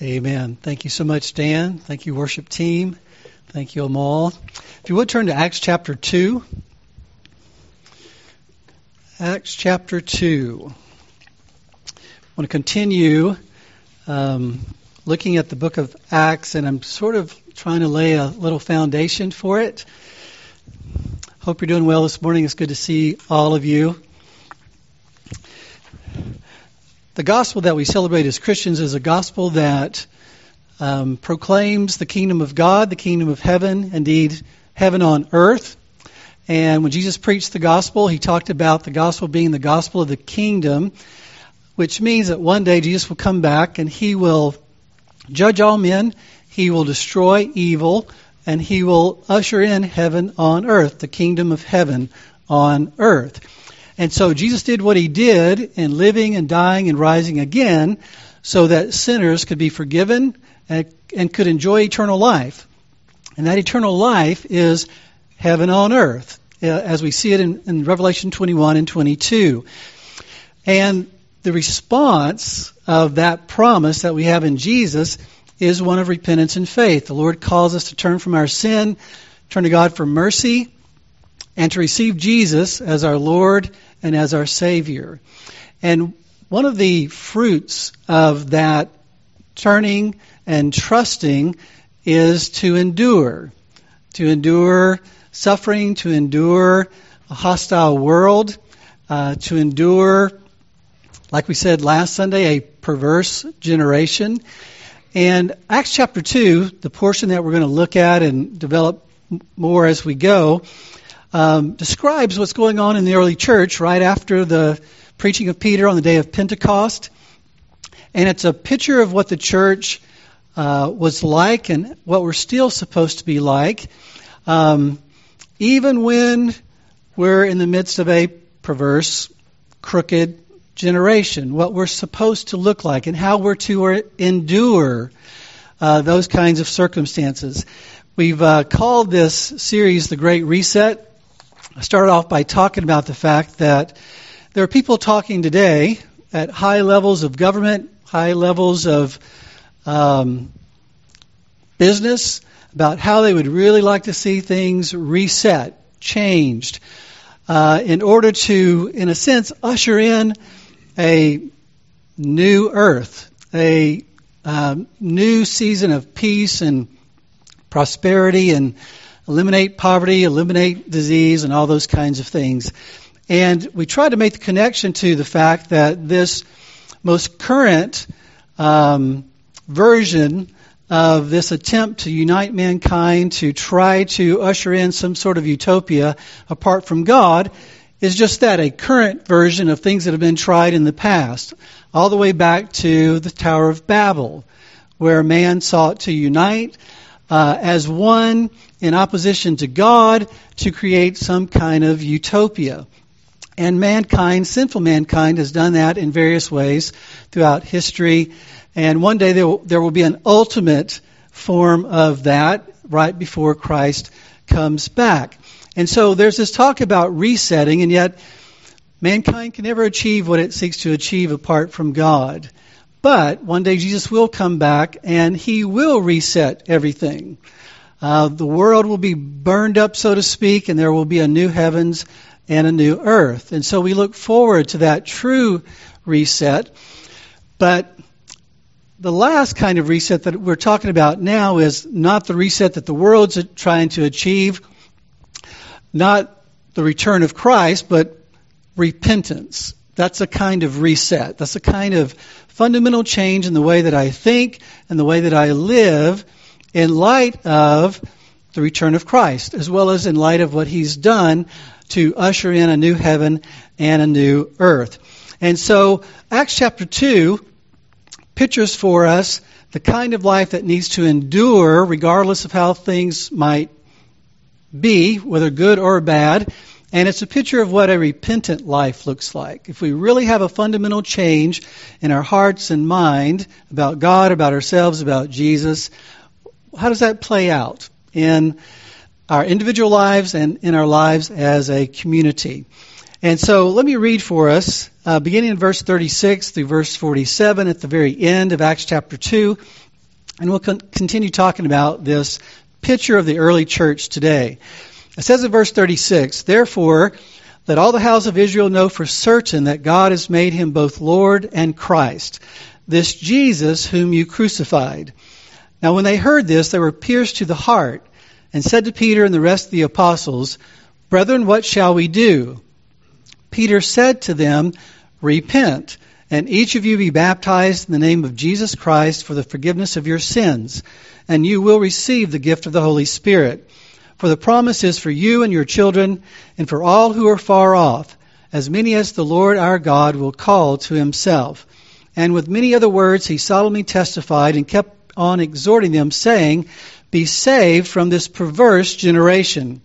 Amen. Thank you so much, Dan. Thank you, worship team. Thank you, Amal. If you would turn to Acts chapter 2. Acts chapter 2. I want to continue um, looking at the book of Acts, and I'm sort of trying to lay a little foundation for it. Hope you're doing well this morning. It's good to see all of you. The gospel that we celebrate as Christians is a gospel that um, proclaims the kingdom of God, the kingdom of heaven, indeed, heaven on earth. And when Jesus preached the gospel, he talked about the gospel being the gospel of the kingdom, which means that one day Jesus will come back and he will judge all men, he will destroy evil, and he will usher in heaven on earth, the kingdom of heaven on earth. And so Jesus did what he did in living and dying and rising again so that sinners could be forgiven and, and could enjoy eternal life. And that eternal life is heaven on earth, uh, as we see it in, in Revelation 21 and 22. And the response of that promise that we have in Jesus is one of repentance and faith. The Lord calls us to turn from our sin, turn to God for mercy, and to receive Jesus as our Lord and as our Savior. And one of the fruits of that turning and trusting is to endure, to endure suffering, to endure a hostile world, uh, to endure, like we said last Sunday, a perverse generation. And Acts chapter 2, the portion that we're going to look at and develop more as we go, um, describes what's going on in the early church right after the preaching of Peter on the day of Pentecost. And it's a picture of what the church uh, was like and what we're still supposed to be like, um, even when we're in the midst of a perverse, crooked generation, what we're supposed to look like, and how we're to endure uh, those kinds of circumstances. We've uh, called this series The Great Reset. I started off by talking about the fact that there are people talking today at high levels of government, high levels of um, business, about how they would really like to see things reset, changed, uh, in order to, in a sense, usher in a new earth, a um, new season of peace and prosperity and eliminate poverty, eliminate disease, and all those kinds of things. And we try to make the connection to the fact that this most current um, version of this attempt to unite mankind, to try to usher in some sort of utopia apart from God, is just that a current version of things that have been tried in the past, all the way back to the Tower of Babel, where man sought to unite uh, as one in opposition to God to create some kind of utopia. And mankind, sinful mankind, has done that in various ways throughout history. And one day there will, there will be an ultimate form of that right before Christ comes back. And so there's this talk about resetting, and yet mankind can never achieve what it seeks to achieve apart from God. But one day Jesus will come back and he will reset everything. Uh, the world will be burned up, so to speak, and there will be a new heavens and a new earth. And so we look forward to that true reset. But the last kind of reset that we're talking about now is not the reset that the world's trying to achieve, not the return of Christ, but repentance. That's a kind of reset. That's a kind of fundamental change in the way that I think and the way that I live in light of the return of Christ, as well as in light of what he's done to usher in a new heaven and a new earth. And so, Acts chapter 2 pictures for us the kind of life that needs to endure regardless of how things might be, whether good or bad. And it's a picture of what a repentant life looks like. If we really have a fundamental change in our hearts and mind about God, about ourselves, about Jesus, how does that play out in our individual lives and in our lives as a community? And so let me read for us, uh, beginning in verse 36 through verse 47 at the very end of Acts chapter 2. And we'll con- continue talking about this picture of the early church today. It says in verse 36, Therefore, let all the house of Israel know for certain that God has made him both Lord and Christ, this Jesus whom you crucified. Now, when they heard this, they were pierced to the heart, and said to Peter and the rest of the apostles, Brethren, what shall we do? Peter said to them, Repent, and each of you be baptized in the name of Jesus Christ for the forgiveness of your sins, and you will receive the gift of the Holy Spirit. For the promise is for you and your children, and for all who are far off, as many as the Lord our God will call to himself. And with many other words he solemnly testified and kept on exhorting them, saying, Be saved from this perverse generation.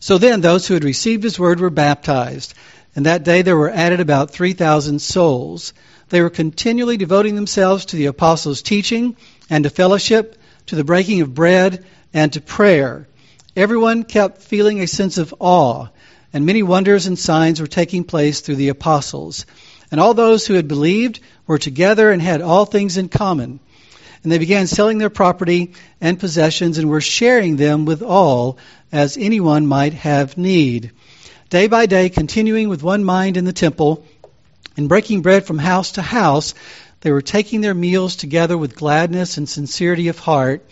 So then those who had received his word were baptized. And that day there were added about 3,000 souls. They were continually devoting themselves to the apostles' teaching and to fellowship, to the breaking of bread, and to prayer. Everyone kept feeling a sense of awe, and many wonders and signs were taking place through the apostles. And all those who had believed were together and had all things in common. And they began selling their property and possessions and were sharing them with all as anyone might have need. Day by day, continuing with one mind in the temple and breaking bread from house to house, they were taking their meals together with gladness and sincerity of heart,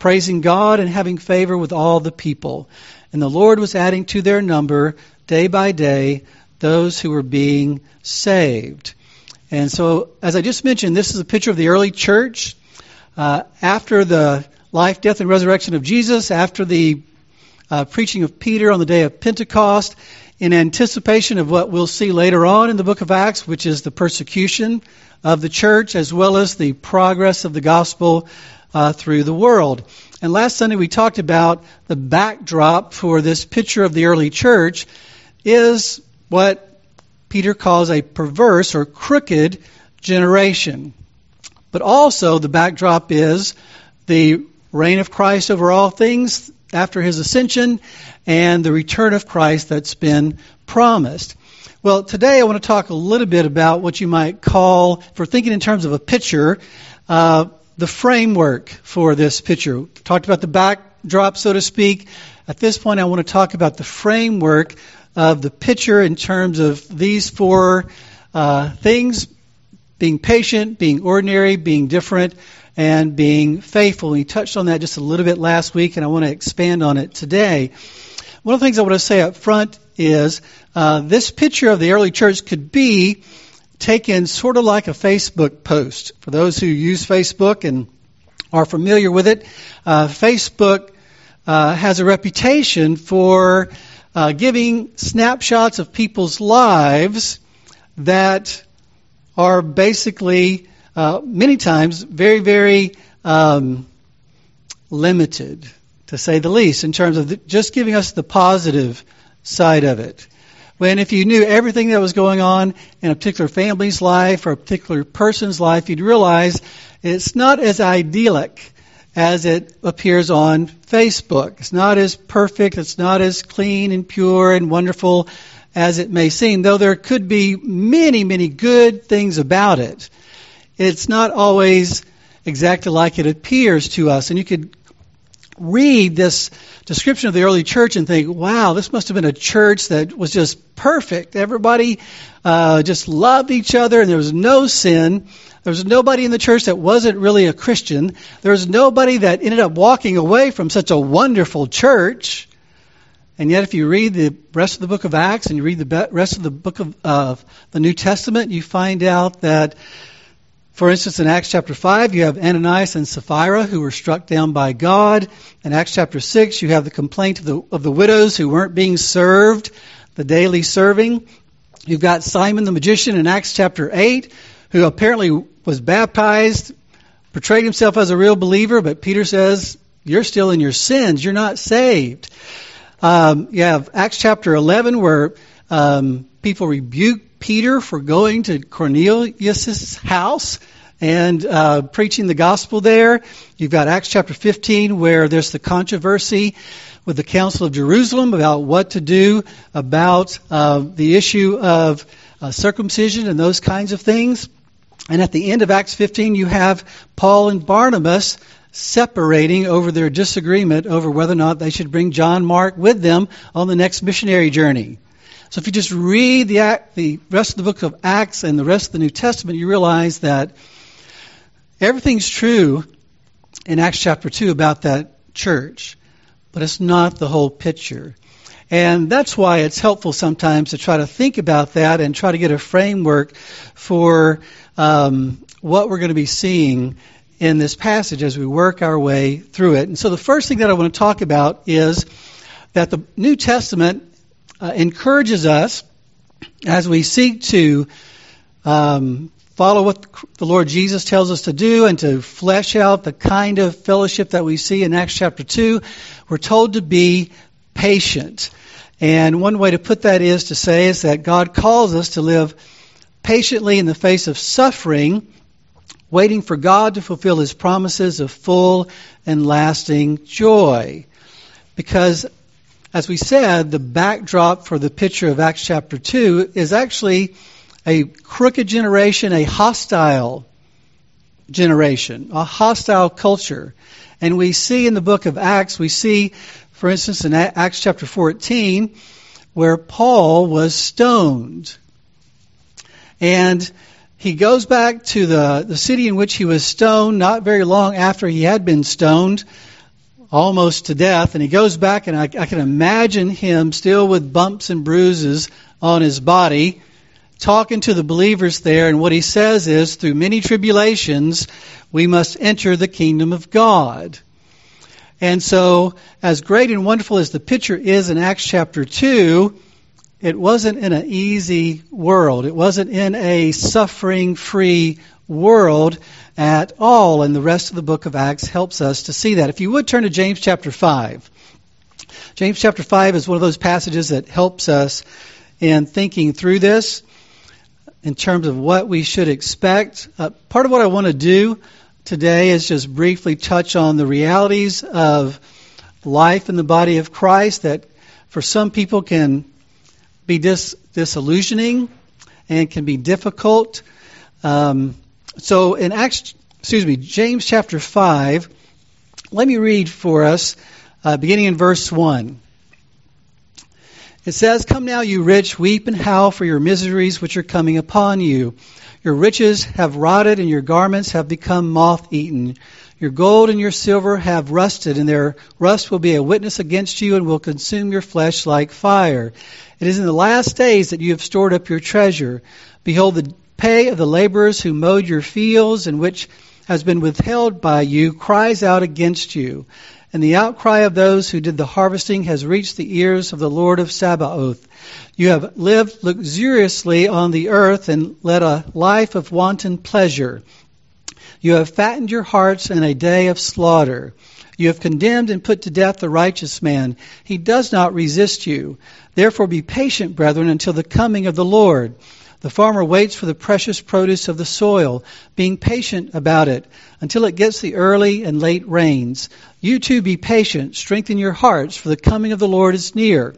praising God and having favor with all the people. And the Lord was adding to their number day by day those who were being saved. And so, as I just mentioned, this is a picture of the early church. Uh, after the life, death, and resurrection of Jesus, after the uh, preaching of Peter on the day of Pentecost in anticipation of what we'll see later on in the book of Acts, which is the persecution of the church as well as the progress of the gospel uh, through the world. And last Sunday we talked about the backdrop for this picture of the early church is what Peter calls a perverse or crooked generation. But also the backdrop is the reign of Christ over all things, after his ascension and the return of Christ that's been promised. Well, today I want to talk a little bit about what you might call, for thinking in terms of a picture, uh, the framework for this picture. Talked about the backdrop, so to speak. At this point, I want to talk about the framework of the picture in terms of these four uh, things being patient, being ordinary, being different, and being faithful. We touched on that just a little bit last week, and I want to expand on it today. One of the things I want to say up front is uh, this picture of the early church could be taken sort of like a Facebook post. For those who use Facebook and are familiar with it, uh, Facebook uh, has a reputation for uh, giving snapshots of people's lives that are basically uh, many times very, very um, limited, to say the least, in terms of the, just giving us the positive side of it. When if you knew everything that was going on in a particular family's life or a particular person's life, you'd realize it's not as idyllic as it appears on Facebook. It's not as perfect, it's not as clean and pure and wonderful as it may seem, though there could be many, many good things about it it's not always exactly like it appears to us. And you could read this description of the early church and think, wow, this must have been a church that was just perfect. Everybody uh, just loved each other and there was no sin. There was nobody in the church that wasn't really a Christian. There was nobody that ended up walking away from such a wonderful church. And yet, if you read the rest of the book of Acts and you read the rest of the book of uh, the New Testament, you find out that for instance, in Acts chapter 5, you have Ananias and Sapphira who were struck down by God. In Acts chapter 6, you have the complaint of the, of the widows who weren't being served, the daily serving. You've got Simon the magician in Acts chapter 8, who apparently was baptized, portrayed himself as a real believer, but Peter says, You're still in your sins. You're not saved. Um, you have Acts chapter 11, where um, people rebuke Peter for going to Cornelius' house and uh, preaching the gospel there. You've got Acts chapter 15 where there's the controversy with the Council of Jerusalem about what to do about uh, the issue of uh, circumcision and those kinds of things. And at the end of Acts 15, you have Paul and Barnabas separating over their disagreement over whether or not they should bring John Mark with them on the next missionary journey. So if you just read the, the rest of the book of Acts and the rest of the New Testament, you realize that everything's true in Acts chapter 2 about that church, but it's not the whole picture. And that's why it's helpful sometimes to try to think about that and try to get a framework for um, what we're going to be seeing in this passage as we work our way through it. And so the first thing that I want to talk about is that the New Testament uh, encourages us as we seek to um, follow what the Lord Jesus tells us to do and to flesh out the kind of fellowship that we see in Acts chapter 2. We're told to be patient. And one way to put that is to say is that God calls us to live patiently in the face of suffering waiting for God to fulfill his promises of full and lasting joy. Because, as we said, the backdrop for the picture of Acts chapter 2 is actually a crooked generation, a hostile generation, a hostile culture. And we see in the book of Acts, we see, for instance, in Acts chapter 14, where Paul was stoned. And he goes back to the, the city in which he was stoned not very long after he had been stoned, almost to death. And he goes back, and I, I can imagine him still with bumps and bruises on his body, talking to the believers there. And what he says is, through many tribulations, we must enter the kingdom of God. And so, as great and wonderful as the picture is in Acts chapter 2, it wasn't in an easy world. It wasn't in a suffering free world at all. And the rest of the book of Acts helps us to see that. If you would turn to James chapter 5. James chapter 5 is one of those passages that helps us in thinking through this in terms of what we should expect. Uh, part of what I want to do today is just briefly touch on the realities of life in the body of Christ that for some people can be dis- disillusioning and can be difficult. Um, so in Acts, excuse me, James chapter 5, let me read for us, uh, beginning in verse 1. It says, Come now, you rich, weep and howl for your miseries which are coming upon you. Your riches have rotted, and your garments have become moth eaten. Your gold and your silver have rusted, and their rust will be a witness against you and will consume your flesh like fire. It is in the last days that you have stored up your treasure. Behold, the pay of the laborers who mowed your fields and which has been withheld by you cries out against you. And the outcry of those who did the harvesting has reached the ears of the Lord of Sabaoth. You have lived luxuriously on the earth and led a life of wanton pleasure. You have fattened your hearts in a day of slaughter. You have condemned and put to death the righteous man. He does not resist you. Therefore be patient, brethren, until the coming of the Lord. The farmer waits for the precious produce of the soil, being patient about it until it gets the early and late rains. You too be patient, strengthen your hearts, for the coming of the Lord is near.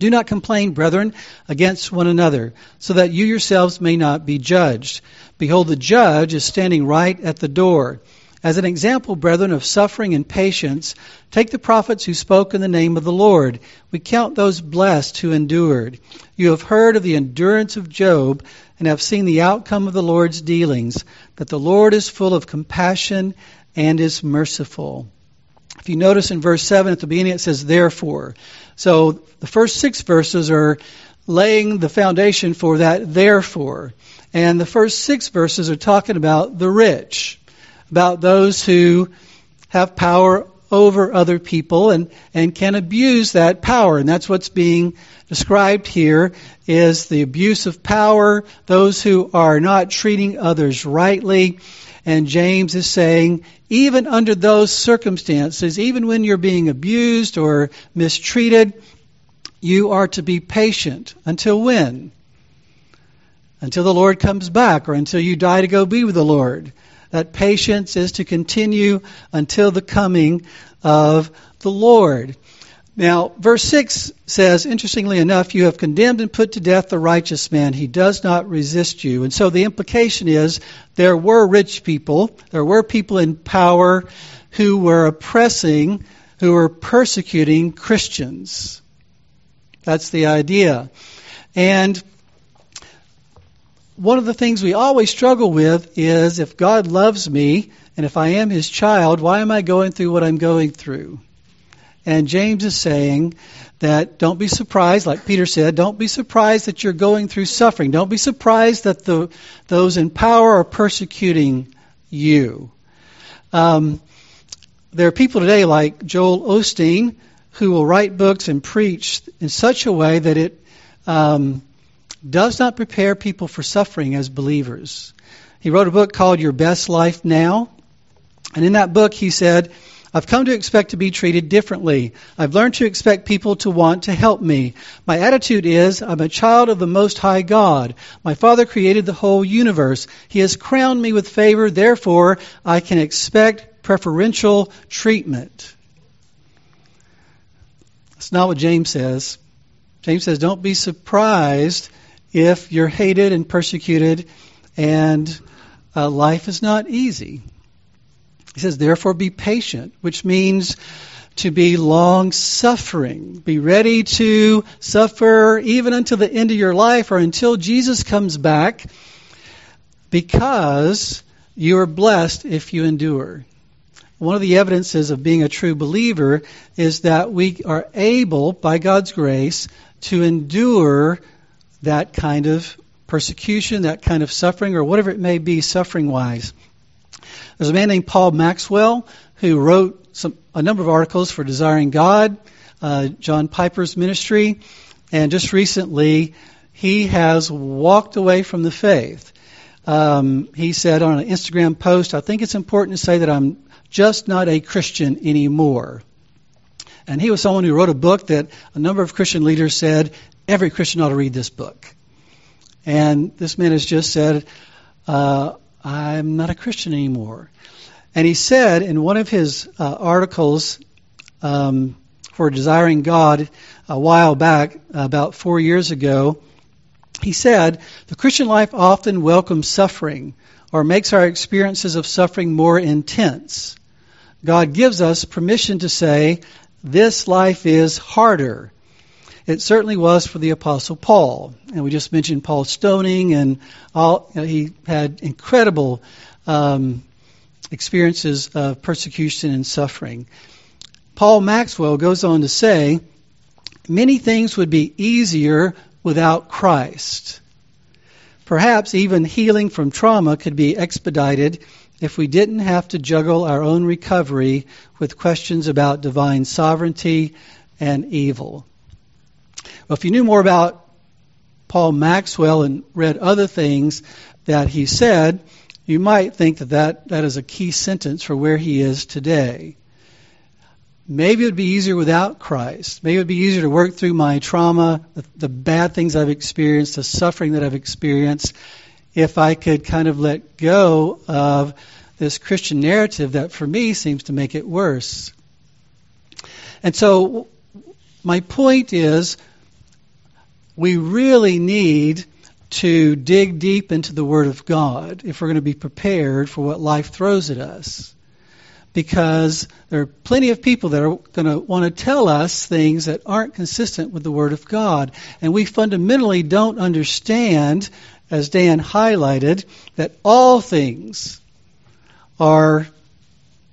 Do not complain, brethren, against one another, so that you yourselves may not be judged. Behold, the judge is standing right at the door. As an example, brethren, of suffering and patience, take the prophets who spoke in the name of the Lord. We count those blessed who endured. You have heard of the endurance of Job and have seen the outcome of the Lord's dealings, that the Lord is full of compassion and is merciful. If you notice in verse 7 at the beginning, it says, therefore. So the first six verses are laying the foundation for that therefore. And the first six verses are talking about the rich about those who have power over other people and, and can abuse that power. And that's what's being described here is the abuse of power, those who are not treating others rightly. And James is saying, even under those circumstances, even when you're being abused or mistreated, you are to be patient. Until when? Until the Lord comes back or until you die to go be with the Lord. That patience is to continue until the coming of the Lord. Now, verse 6 says, interestingly enough, you have condemned and put to death the righteous man. He does not resist you. And so the implication is there were rich people, there were people in power who were oppressing, who were persecuting Christians. That's the idea. And one of the things we always struggle with is if God loves me and if I am his child, why am I going through what I'm going through? And James is saying that don't be surprised, like Peter said, don't be surprised that you're going through suffering. Don't be surprised that the, those in power are persecuting you. Um, there are people today like Joel Osteen who will write books and preach in such a way that it um, does not prepare people for suffering as believers. He wrote a book called Your Best Life Now. And in that book, he said, I've come to expect to be treated differently. I've learned to expect people to want to help me. My attitude is, I'm a child of the Most High God. My Father created the whole universe. He has crowned me with favor. Therefore, I can expect preferential treatment. That's not what James says. James says, don't be surprised if you're hated and persecuted and uh, life is not easy. He says, therefore be patient, which means to be long suffering. Be ready to suffer even until the end of your life or until Jesus comes back because you are blessed if you endure. One of the evidences of being a true believer is that we are able, by God's grace, to endure that kind of persecution, that kind of suffering, or whatever it may be suffering wise. There's a man named Paul Maxwell who wrote some, a number of articles for Desiring God, uh, John Piper's ministry, and just recently he has walked away from the faith. Um, he said on an Instagram post, I think it's important to say that I'm just not a Christian anymore. And he was someone who wrote a book that a number of Christian leaders said every Christian ought to read this book. And this man has just said, uh, I'm not a Christian anymore. And he said in one of his uh, articles um, for Desiring God a while back, about four years ago, he said, The Christian life often welcomes suffering or makes our experiences of suffering more intense. God gives us permission to say, This life is harder. It certainly was for the Apostle Paul. And we just mentioned Paul's stoning, and all, you know, he had incredible um, experiences of persecution and suffering. Paul Maxwell goes on to say, Many things would be easier without Christ. Perhaps even healing from trauma could be expedited if we didn't have to juggle our own recovery with questions about divine sovereignty and evil. Well, if you knew more about Paul Maxwell and read other things that he said, you might think that that, that is a key sentence for where he is today. Maybe it would be easier without Christ. Maybe it would be easier to work through my trauma, the, the bad things I've experienced, the suffering that I've experienced, if I could kind of let go of this Christian narrative that for me seems to make it worse. And so, my point is we really need to dig deep into the Word of God if we're going to be prepared for what life throws at us. Because there are plenty of people that are going to want to tell us things that aren't consistent with the Word of God. And we fundamentally don't understand, as Dan highlighted, that all things are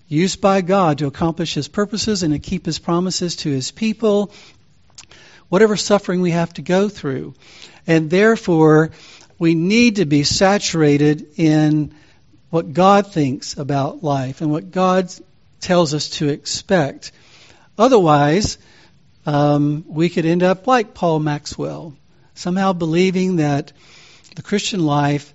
used by God to accomplish His purposes and to keep His promises to His people whatever suffering we have to go through. And therefore, we need to be saturated in what God thinks about life and what God tells us to expect. Otherwise, um, we could end up like Paul Maxwell, somehow believing that the Christian life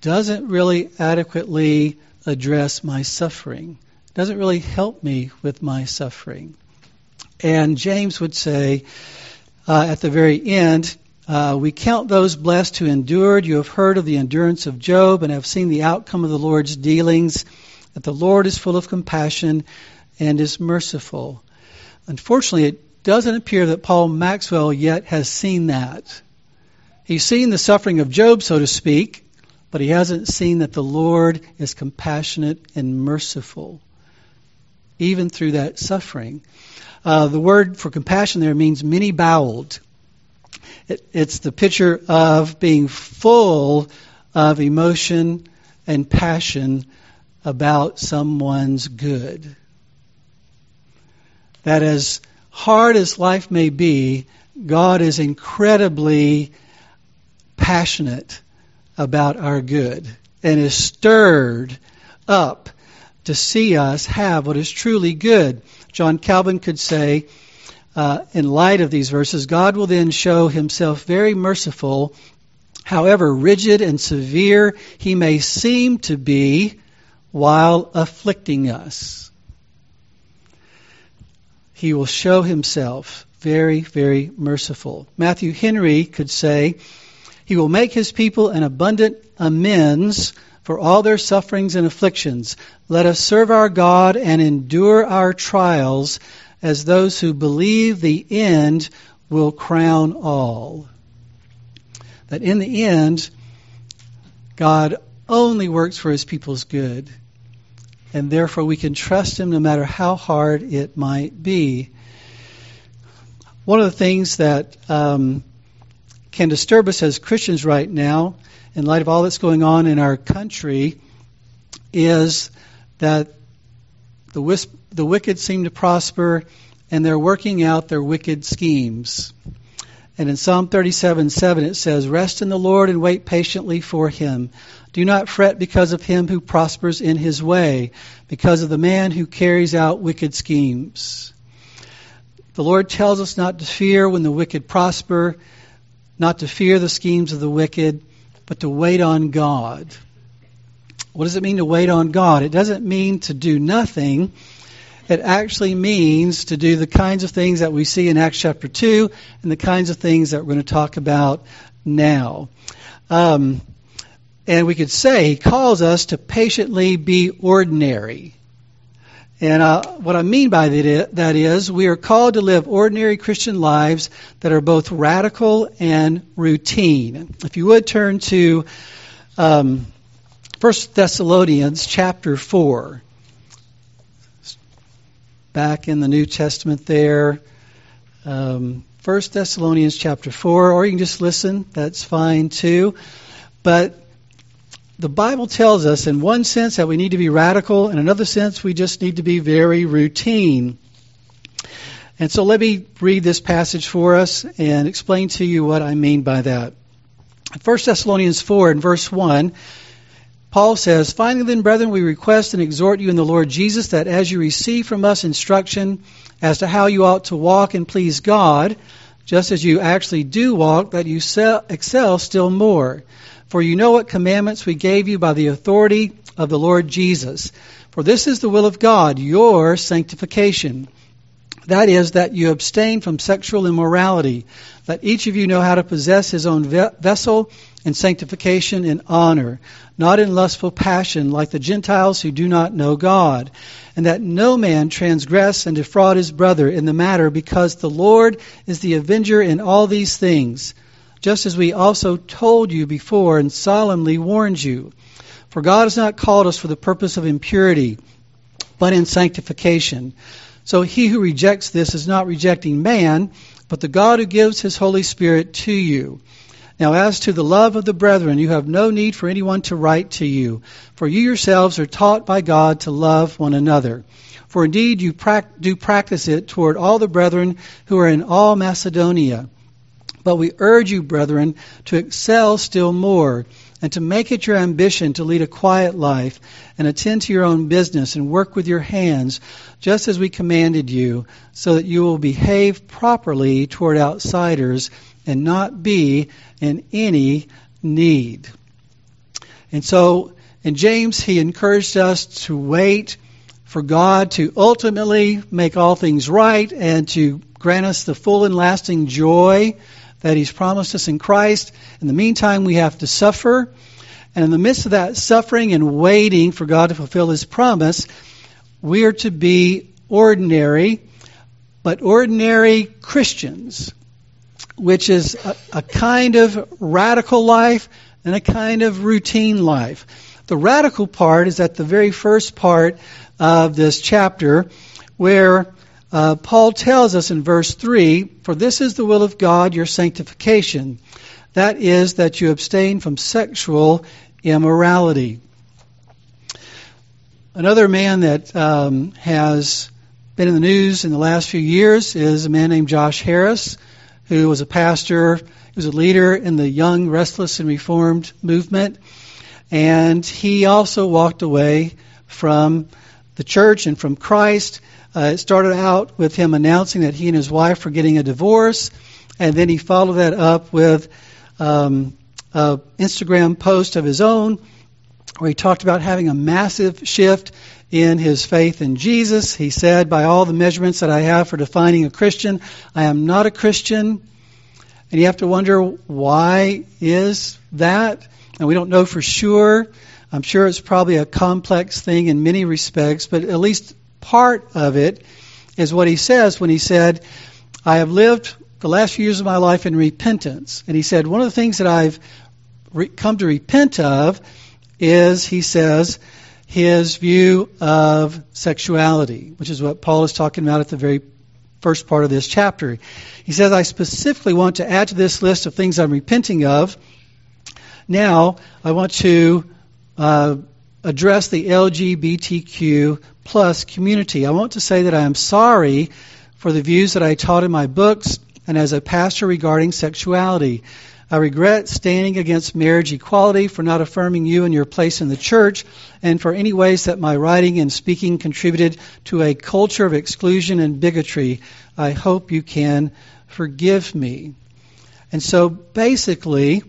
doesn't really adequately address my suffering, doesn't really help me with my suffering. And James would say, uh, at the very end, uh, we count those blessed who endured. You have heard of the endurance of Job and have seen the outcome of the Lord's dealings, that the Lord is full of compassion and is merciful. Unfortunately, it doesn't appear that Paul Maxwell yet has seen that. He's seen the suffering of Job, so to speak, but he hasn't seen that the Lord is compassionate and merciful, even through that suffering. Uh, the word for compassion there means many boweled. It, it's the picture of being full of emotion and passion about someone's good. That as hard as life may be, God is incredibly passionate about our good and is stirred up to see us have what is truly good. John Calvin could say, uh, in light of these verses, God will then show himself very merciful, however rigid and severe he may seem to be while afflicting us. He will show himself very, very merciful. Matthew Henry could say, He will make his people an abundant amends for all their sufferings and afflictions. Let us serve our God and endure our trials as those who believe the end will crown all. That in the end, God only works for his people's good. And therefore, we can trust him no matter how hard it might be. One of the things that um, can disturb us as Christians right now in light of all that's going on in our country is that the, wisp, the wicked seem to prosper and they're working out their wicked schemes. And in Psalm 37 7, it says, Rest in the Lord and wait patiently for him. Do not fret because of him who prospers in his way, because of the man who carries out wicked schemes. The Lord tells us not to fear when the wicked prosper, not to fear the schemes of the wicked, but to wait on God. What does it mean to wait on God? It doesn't mean to do nothing. It actually means to do the kinds of things that we see in Acts chapter 2 and the kinds of things that we're going to talk about now. Um, and we could say he calls us to patiently be ordinary. And uh, what I mean by that is, we are called to live ordinary Christian lives that are both radical and routine. If you would turn to um, 1 Thessalonians chapter 4. Back in the New Testament there. Um, 1 Thessalonians chapter 4, or you can just listen, that's fine too. But the Bible tells us, in one sense, that we need to be radical, in another sense, we just need to be very routine. And so let me read this passage for us and explain to you what I mean by that. 1 Thessalonians 4 and verse 1, Paul says, Finally then, brethren, we request and exhort you in the Lord Jesus that as you receive from us instruction as to how you ought to walk and please God, just as you actually do walk, that you excel still more for you know what commandments we gave you by the authority of the Lord Jesus. For this is the will of God, your sanctification. That is, that you abstain from sexual immorality. Let each of you know how to possess his own vessel in sanctification and honor, not in lustful passion like the Gentiles who do not know God. And that no man transgress and defraud his brother in the matter, because the Lord is the avenger in all these things just as we also told you before and solemnly warned you. For God has not called us for the purpose of impurity, but in sanctification. So he who rejects this is not rejecting man, but the God who gives his Holy Spirit to you. Now, as to the love of the brethren, you have no need for anyone to write to you, for you yourselves are taught by God to love one another. For indeed you do practice it toward all the brethren who are in all Macedonia. But we urge you, brethren, to excel still more and to make it your ambition to lead a quiet life and attend to your own business and work with your hands, just as we commanded you, so that you will behave properly toward outsiders and not be in any need. And so in James, he encouraged us to wait for God to ultimately make all things right and to grant us the full and lasting joy that He's promised us in Christ. In the meantime, we have to suffer. And in the midst of that suffering and waiting for God to fulfill His promise, we are to be ordinary, but ordinary Christians, which is a, a kind of radical life and a kind of routine life. The radical part is at the very first part of this chapter, where uh, Paul tells us in verse 3 For this is the will of God, your sanctification. That is, that you abstain from sexual immorality. Another man that um, has been in the news in the last few years is a man named Josh Harris, who was a pastor, he was a leader in the Young, Restless, and Reformed movement. And he also walked away from the church and from Christ. Uh, it started out with him announcing that he and his wife were getting a divorce, and then he followed that up with um, an Instagram post of his own where he talked about having a massive shift in his faith in Jesus. He said, By all the measurements that I have for defining a Christian, I am not a Christian. And you have to wonder why is that? And we don't know for sure. I'm sure it's probably a complex thing in many respects, but at least part of it is what he says when he said, I have lived the last few years of my life in repentance. And he said, one of the things that I've re- come to repent of is, he says, his view of sexuality, which is what Paul is talking about at the very first part of this chapter. He says, I specifically want to add to this list of things I'm repenting of. Now, I want to uh, address the LGBTQ plus community. I want to say that I am sorry for the views that I taught in my books and as a pastor regarding sexuality. I regret standing against marriage equality for not affirming you and your place in the church, and for any ways that my writing and speaking contributed to a culture of exclusion and bigotry. I hope you can forgive me. And so basically,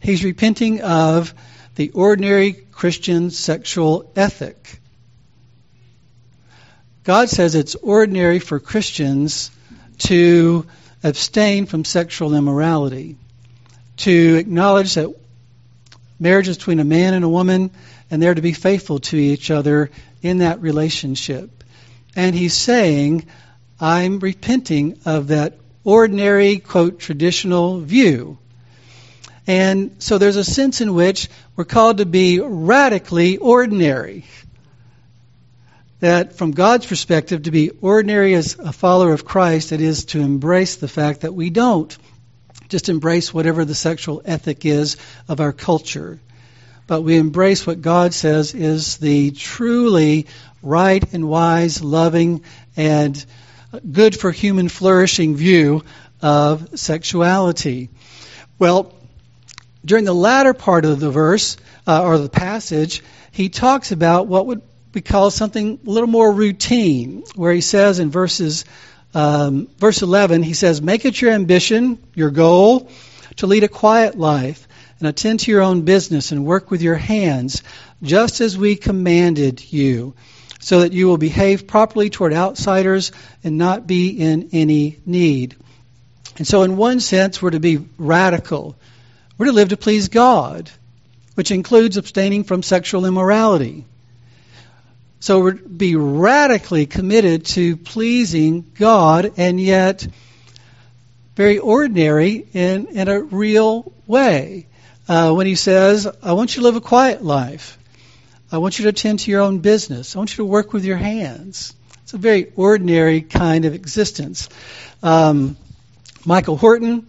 he's repenting of the ordinary Christian sexual ethic. God says it's ordinary for Christians to abstain from sexual immorality to acknowledge that marriage is between a man and a woman, and they're to be faithful to each other in that relationship. And he's saying, I'm repenting of that ordinary, quote, traditional view. And so there's a sense in which we're called to be radically ordinary. That from God's perspective, to be ordinary as a follower of Christ, it is to embrace the fact that we don't just embrace whatever the sexual ethic is of our culture. But we embrace what God says is the truly right and wise, loving, and good for human flourishing view of sexuality. Well, during the latter part of the verse, uh, or the passage, he talks about what would we call something a little more routine, where he says in verses um, verse 11, he says, Make it your ambition, your goal, to lead a quiet life and attend to your own business and work with your hands, just as we commanded you, so that you will behave properly toward outsiders and not be in any need. And so, in one sense, we're to be radical. We're to live to please God, which includes abstaining from sexual immorality. So we're to be radically committed to pleasing God and yet very ordinary in, in a real way. Uh, when he says, I want you to live a quiet life. I want you to attend to your own business. I want you to work with your hands. It's a very ordinary kind of existence. Um, Michael Horton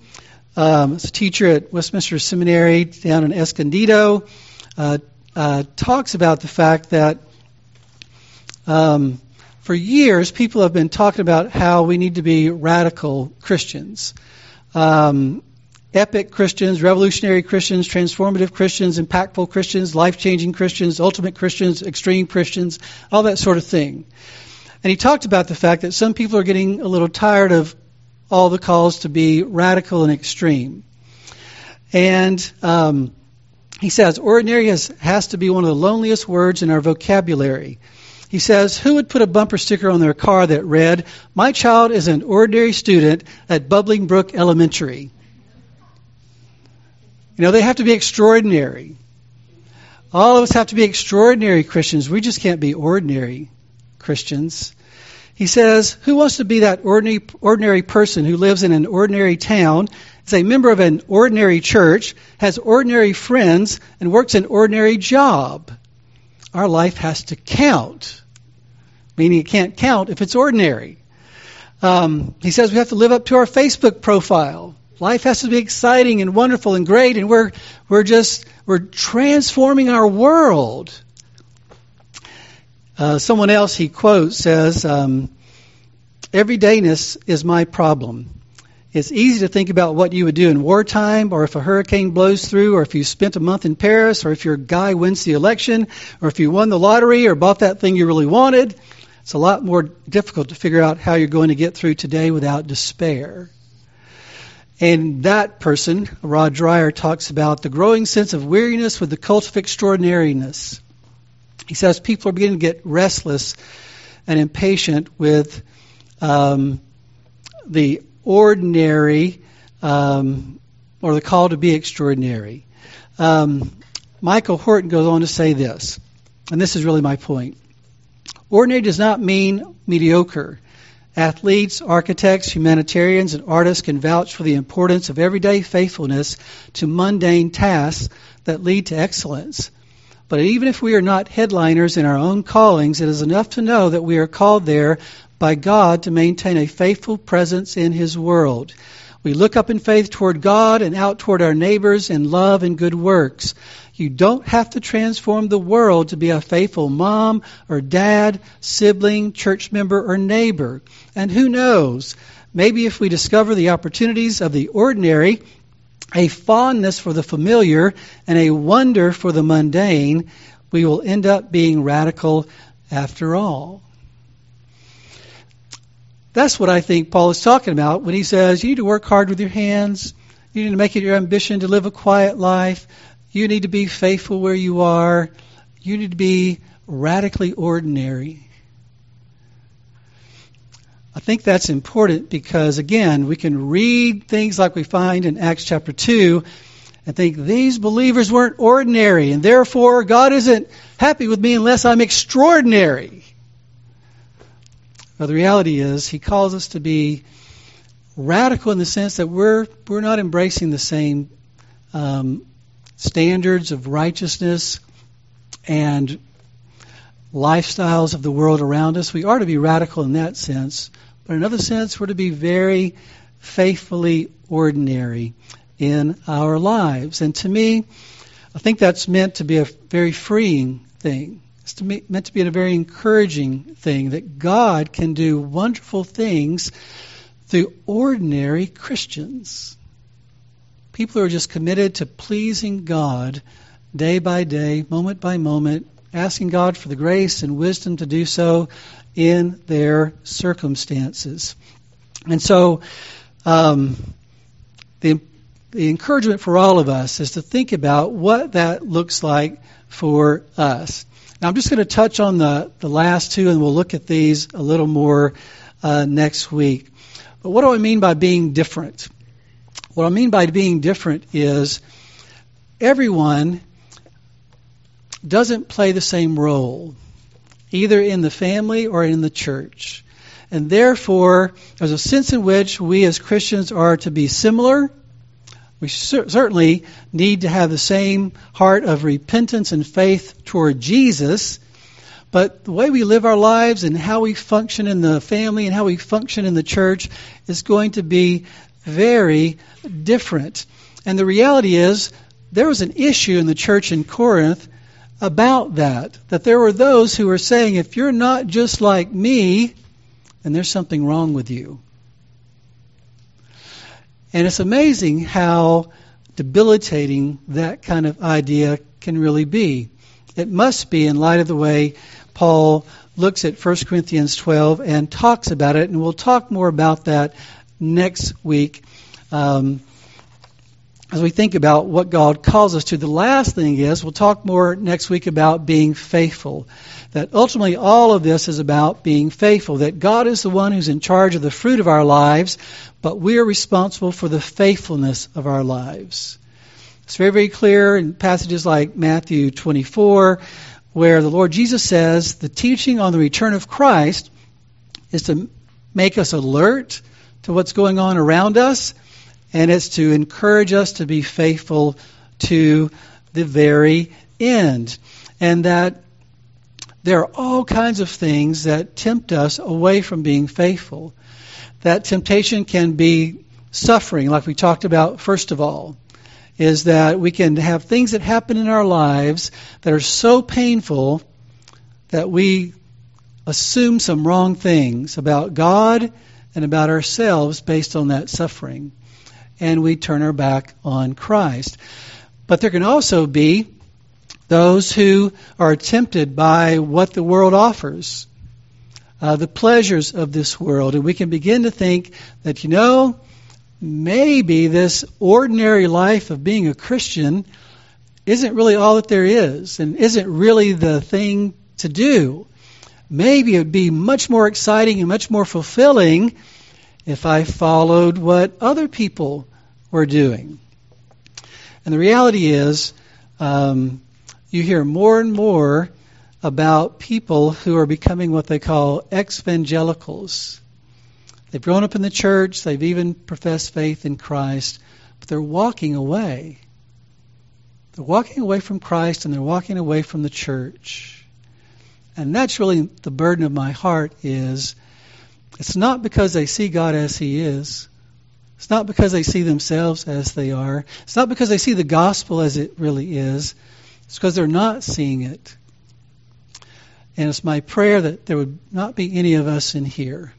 um, is a teacher at Westminster Seminary down in Escondido. Uh, uh, talks about the fact that um, for years, people have been talking about how we need to be radical Christians. Um, epic Christians, revolutionary Christians, transformative Christians, impactful Christians, life changing Christians, ultimate Christians, extreme Christians, all that sort of thing. And he talked about the fact that some people are getting a little tired of all the calls to be radical and extreme. And um, he says, ordinary has, has to be one of the loneliest words in our vocabulary. He says, Who would put a bumper sticker on their car that read, My child is an ordinary student at Bubbling Brook Elementary? You know, they have to be extraordinary. All of us have to be extraordinary Christians. We just can't be ordinary Christians. He says, Who wants to be that ordinary, ordinary person who lives in an ordinary town, is a member of an ordinary church, has ordinary friends, and works an ordinary job? Our life has to count, meaning it can't count if it's ordinary. Um, he says we have to live up to our Facebook profile. Life has to be exciting and wonderful and great, and we're we're just we're transforming our world. Uh, someone else he quotes says, um, "Everydayness is my problem. It's easy to think about what you would do in wartime, or if a hurricane blows through, or if you spent a month in Paris, or if your guy wins the election, or if you won the lottery, or bought that thing you really wanted." It's a lot more difficult to figure out how you're going to get through today without despair. And that person, Rod Dreher, talks about the growing sense of weariness with the cult of extraordinariness. He says people are beginning to get restless and impatient with um, the ordinary um, or the call to be extraordinary. Um, Michael Horton goes on to say this, and this is really my point. Ordinary does not mean mediocre. Athletes, architects, humanitarians, and artists can vouch for the importance of everyday faithfulness to mundane tasks that lead to excellence. But even if we are not headliners in our own callings, it is enough to know that we are called there by God to maintain a faithful presence in His world. We look up in faith toward God and out toward our neighbors in love and good works. You don't have to transform the world to be a faithful mom or dad, sibling, church member, or neighbor. And who knows? Maybe if we discover the opportunities of the ordinary, a fondness for the familiar, and a wonder for the mundane, we will end up being radical after all. That's what I think Paul is talking about when he says you need to work hard with your hands. You need to make it your ambition to live a quiet life. You need to be faithful where you are. You need to be radically ordinary. I think that's important because, again, we can read things like we find in Acts chapter 2 and think these believers weren't ordinary, and therefore God isn't happy with me unless I'm extraordinary. Well, the reality is, He calls us to be radical in the sense that we're we're not embracing the same um, standards of righteousness and lifestyles of the world around us. We are to be radical in that sense, but in another sense, we're to be very faithfully ordinary in our lives. And to me, I think that's meant to be a very freeing thing. It's to me, meant to be a very encouraging thing that God can do wonderful things through ordinary Christians. People who are just committed to pleasing God day by day, moment by moment, asking God for the grace and wisdom to do so in their circumstances. And so, um, the, the encouragement for all of us is to think about what that looks like for us. Now, I'm just going to touch on the, the last two, and we'll look at these a little more uh, next week. But what do I mean by being different? What I mean by being different is everyone doesn't play the same role, either in the family or in the church. And therefore, there's a sense in which we as Christians are to be similar we cer- certainly need to have the same heart of repentance and faith toward Jesus. But the way we live our lives and how we function in the family and how we function in the church is going to be very different. And the reality is, there was an issue in the church in Corinth about that. That there were those who were saying, if you're not just like me, then there's something wrong with you. And it's amazing how debilitating that kind of idea can really be. It must be in light of the way Paul looks at 1 Corinthians 12 and talks about it, and we'll talk more about that next week um, as we think about what God calls us to. The last thing is, we'll talk more next week about being faithful. That ultimately all of this is about being faithful, that God is the one who's in charge of the fruit of our lives, but we are responsible for the faithfulness of our lives. It's very, very clear in passages like Matthew 24, where the Lord Jesus says the teaching on the return of Christ is to make us alert to what's going on around us, and it's to encourage us to be faithful to the very end. And that there are all kinds of things that tempt us away from being faithful. That temptation can be suffering, like we talked about first of all, is that we can have things that happen in our lives that are so painful that we assume some wrong things about God and about ourselves based on that suffering. And we turn our back on Christ. But there can also be those who are tempted by what the world offers, uh, the pleasures of this world. And we can begin to think that, you know, maybe this ordinary life of being a Christian isn't really all that there is and isn't really the thing to do. Maybe it would be much more exciting and much more fulfilling if I followed what other people were doing. And the reality is, um, you hear more and more about people who are becoming what they call exvangelicals. They've grown up in the church, they've even professed faith in Christ, but they're walking away. They're walking away from Christ and they're walking away from the church. And that's really the burden of my heart is it's not because they see God as he is. It's not because they see themselves as they are. It's not because they see the gospel as it really is. It's because they're not seeing it. And it's my prayer that there would not be any of us in here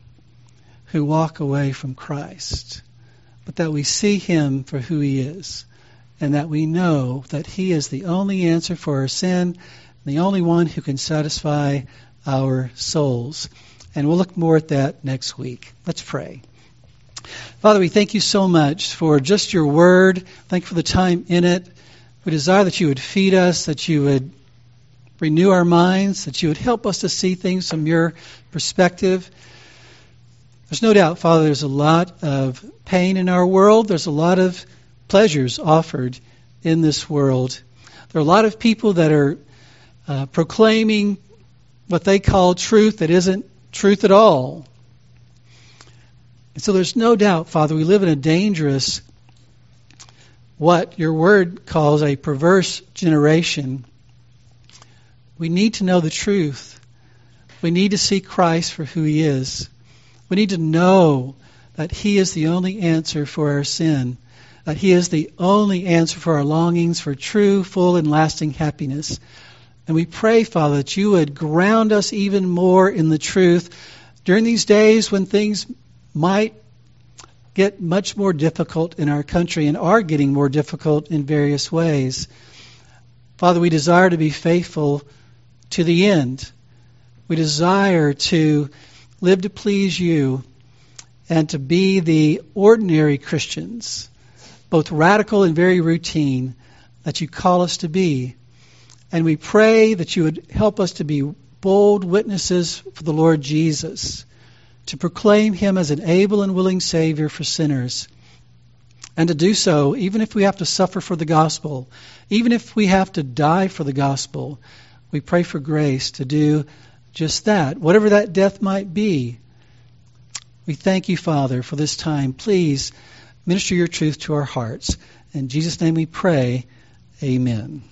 who walk away from Christ, but that we see him for who he is, and that we know that he is the only answer for our sin, the only one who can satisfy our souls. And we'll look more at that next week. Let's pray. Father, we thank you so much for just your word. Thank you for the time in it. We desire that you would feed us, that you would renew our minds, that you would help us to see things from your perspective. There's no doubt, Father, there's a lot of pain in our world. There's a lot of pleasures offered in this world. There are a lot of people that are uh, proclaiming what they call truth that isn't truth at all. And so there's no doubt, Father, we live in a dangerous, what your word calls a perverse generation. We need to know the truth. We need to see Christ for who he is. We need to know that He is the only answer for our sin, that He is the only answer for our longings for true, full, and lasting happiness. And we pray, Father, that you would ground us even more in the truth during these days when things might get much more difficult in our country and are getting more difficult in various ways. Father, we desire to be faithful to the end. We desire to live to please you, and to be the ordinary Christians, both radical and very routine, that you call us to be. And we pray that you would help us to be bold witnesses for the Lord Jesus, to proclaim him as an able and willing Savior for sinners. And to do so, even if we have to suffer for the gospel, even if we have to die for the gospel, we pray for grace to do just that, whatever that death might be. We thank you, Father, for this time. Please minister your truth to our hearts. In Jesus' name we pray. Amen.